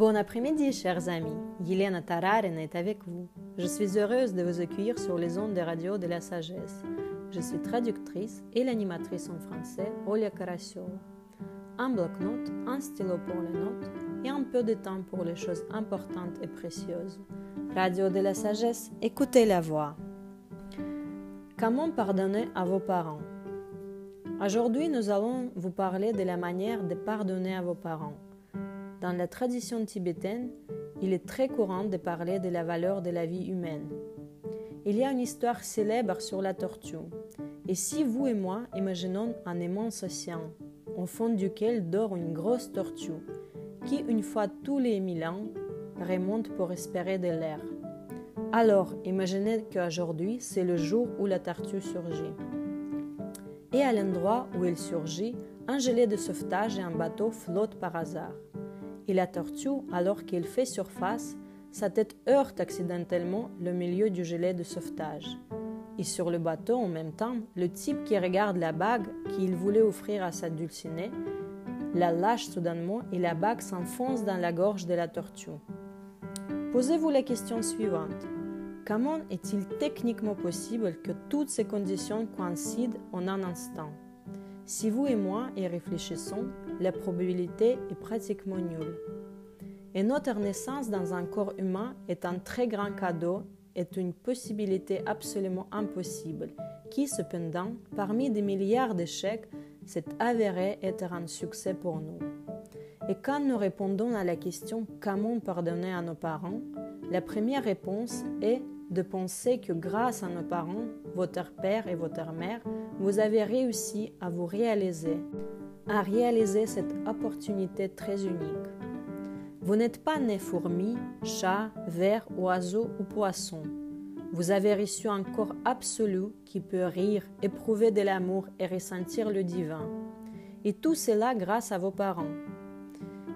Bon après-midi, chers amis. Yelena Tararen est avec vous. Je suis heureuse de vous accueillir sur les ondes de radio de la sagesse. Je suis traductrice et l'animatrice en français Olia Karasiova. Un bloc-notes, un stylo pour les notes et un peu de temps pour les choses importantes et précieuses. Radio de la sagesse, écoutez la voix. Comment pardonner à vos parents? Aujourd'hui, nous allons vous parler de la manière de pardonner à vos parents. Dans la tradition tibétaine, il est très courant de parler de la valeur de la vie humaine. Il y a une histoire célèbre sur la tortue. Et si vous et moi imaginons un immense océan, au fond duquel dort une grosse tortue, qui une fois tous les mille ans remonte pour espérer de l'air. Alors, imaginez qu'aujourd'hui, c'est le jour où la tortue surgit. Et à l'endroit où elle surgit, un gelé de sauvetage et un bateau flottent par hasard et la tortue, alors qu'il fait surface, sa tête heurte accidentellement le milieu du gelé de sauvetage. Et sur le bateau, en même temps, le type qui regarde la bague qu'il voulait offrir à sa dulcinée la lâche soudainement et la bague s'enfonce dans la gorge de la tortue. Posez-vous la question suivante. Comment est-il techniquement possible que toutes ces conditions coïncident en un instant? Si vous et moi y réfléchissons, la probabilité est pratiquement nulle. Et notre naissance dans un corps humain est un très grand cadeau, est une possibilité absolument impossible, qui cependant, parmi des milliards d'échecs, s'est avéré être un succès pour nous. Et quand nous répondons à la question comment pardonner à nos parents, la première réponse est de penser que grâce à nos parents, votre père et votre mère, vous avez réussi à vous réaliser, à réaliser cette opportunité très unique. Vous n'êtes pas né fourmi, chat, ver, oiseau ou poisson. Vous avez reçu un corps absolu qui peut rire, éprouver de l'amour et ressentir le divin. Et tout cela grâce à vos parents.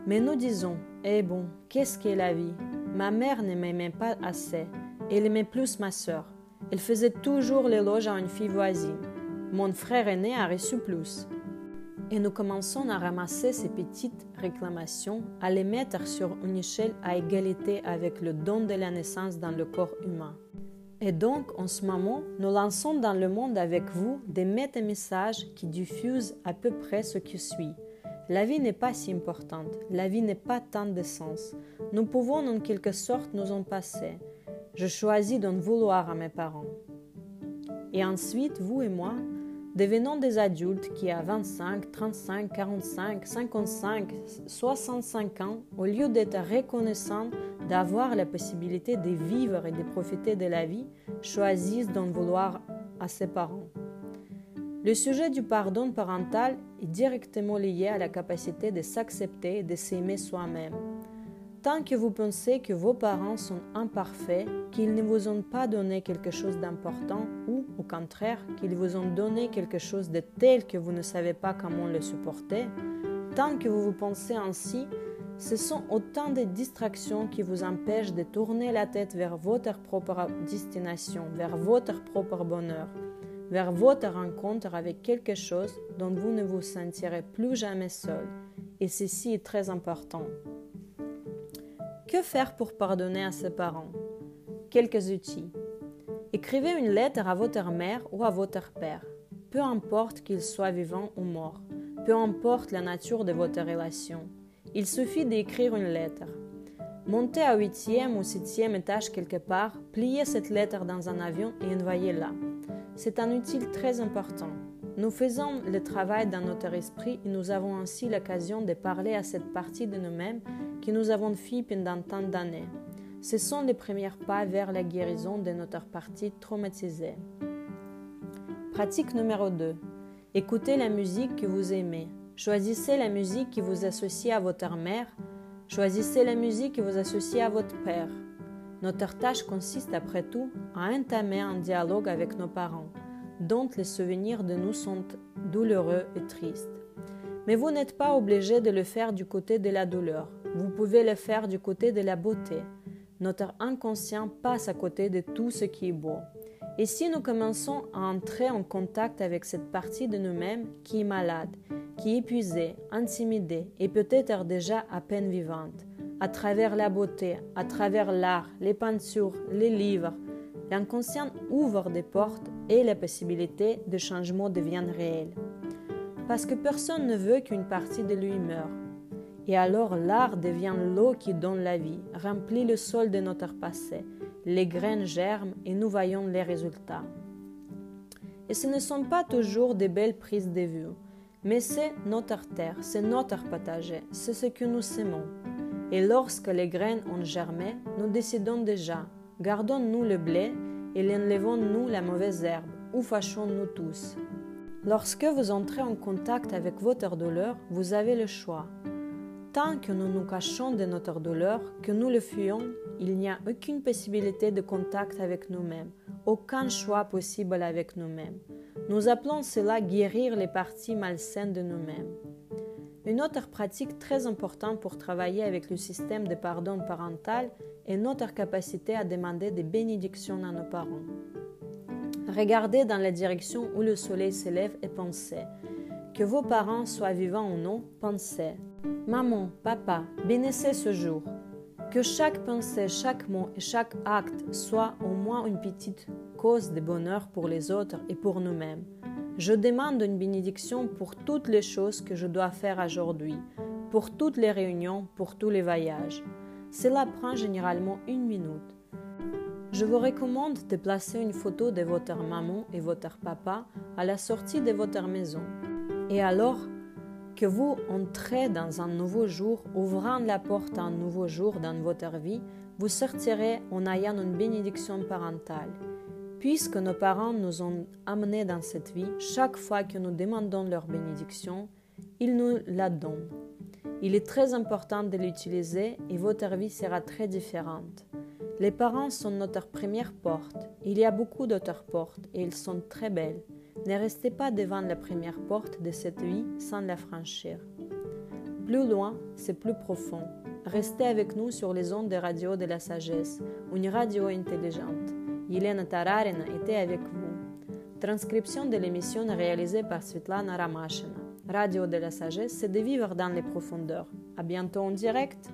Mais nous disons, eh bon, qu'est-ce qu'est la vie? Ma mère ne m'aimait pas assez. Elle aimait plus ma sœur. Elle faisait toujours l'éloge à une fille voisine. Mon frère aîné a reçu plus. Et nous commençons à ramasser ces petites réclamations, à les mettre sur une échelle à égalité avec le don de la naissance dans le corps humain. Et donc, en ce moment, nous lançons dans le monde avec vous des messages qui diffusent à peu près ce qui suit. La vie n'est pas si importante, la vie n'est pas tant de sens. Nous pouvons en quelque sorte nous en passer. Je choisis d'en vouloir à mes parents. Et ensuite, vous et moi, Devenons des adultes qui, à 25, 35, 45, 55, 65 ans, au lieu d'être reconnaissants d'avoir la possibilité de vivre et de profiter de la vie, choisissent d'en vouloir à ses parents. Le sujet du pardon parental est directement lié à la capacité de s'accepter et de s'aimer soi-même. Tant que vous pensez que vos parents sont imparfaits, qu'ils ne vous ont pas donné quelque chose d'important ou, au contraire, qu'ils vous ont donné quelque chose de tel que vous ne savez pas comment le supporter, tant que vous vous pensez ainsi, ce sont autant de distractions qui vous empêchent de tourner la tête vers votre propre destination, vers votre propre bonheur, vers votre rencontre avec quelque chose dont vous ne vous sentirez plus jamais seul. Et ceci est très important. Que faire pour pardonner à ses parents? Quelques outils. Écrivez une lettre à votre mère ou à votre père, peu importe qu'il soit vivant ou mort, peu importe la nature de votre relation. Il suffit d'écrire une lettre. Montez à huitième ou septième étage quelque part, pliez cette lettre dans un avion et envoyez-la. C'est un outil très important. Nous faisons le travail dans notre esprit et nous avons ainsi l'occasion de parler à cette partie de nous-mêmes que nous avons fait pendant tant d'années. Ce sont les premiers pas vers la guérison de notre partie traumatisée. Pratique numéro 2. Écoutez la musique que vous aimez. Choisissez la musique qui vous associe à votre mère. Choisissez la musique qui vous associe à votre père. Notre tâche consiste après tout à entamer un dialogue avec nos parents dont les souvenirs de nous sont douloureux et tristes. Mais vous n'êtes pas obligé de le faire du côté de la douleur. Vous pouvez le faire du côté de la beauté. Notre inconscient passe à côté de tout ce qui est beau. Et si nous commençons à entrer en contact avec cette partie de nous-mêmes qui est malade, qui est épuisée, intimidée et peut-être déjà à peine vivante, à travers la beauté, à travers l'art, les peintures, les livres. L'inconscient ouvre des portes et les possibilités de changement deviennent réelles. Parce que personne ne veut qu'une partie de lui meure. Et alors l'art devient l'eau qui donne la vie, remplit le sol de notre passé, les graines germent et nous voyons les résultats. Et ce ne sont pas toujours des belles prises de vue, mais c'est notre terre, c'est notre potager, c'est ce que nous semons. Et lorsque les graines ont germé, nous décidons déjà, gardons-nous le blé et enlevons-nous la mauvaise herbe, ou fâchons-nous tous. Lorsque vous entrez en contact avec votre douleur, vous avez le choix. Tant que nous nous cachons de notre douleur, que nous le fuyons, il n'y a aucune possibilité de contact avec nous-mêmes, aucun choix possible avec nous-mêmes. Nous appelons cela guérir les parties malsaines de nous-mêmes. Une autre pratique très importante pour travailler avec le système de pardon parental est notre capacité à demander des bénédictions à nos parents. Regardez dans la direction où le soleil s'élève et pensez. Que vos parents soient vivants ou non, pensez. Maman, papa, bénissez ce jour. Que chaque pensée, chaque mot et chaque acte soit au moins une petite cause de bonheur pour les autres et pour nous-mêmes. Je demande une bénédiction pour toutes les choses que je dois faire aujourd'hui, pour toutes les réunions, pour tous les voyages. Cela prend généralement une minute. Je vous recommande de placer une photo de votre maman et votre papa à la sortie de votre maison. Et alors, que vous entrez dans un nouveau jour, ouvrant la porte à un nouveau jour dans votre vie, vous sortirez en ayant une bénédiction parentale. Puisque nos parents nous ont amenés dans cette vie, chaque fois que nous demandons leur bénédiction, ils nous la donnent. Il est très important de l'utiliser et votre vie sera très différente. Les parents sont notre première porte. Il y a beaucoup d'autres portes et elles sont très belles. Ne restez pas devant la première porte de cette vie sans la franchir. Plus loin, c'est plus profond. Restez avec nous sur les ondes de radio de la sagesse, une radio intelligente. Yelena Tararina était avec vous. Transcription de l'émission réalisée par Svetlana Ramashina. Radio de la sagesse, c'est de vivre dans les profondeurs. À bientôt en direct.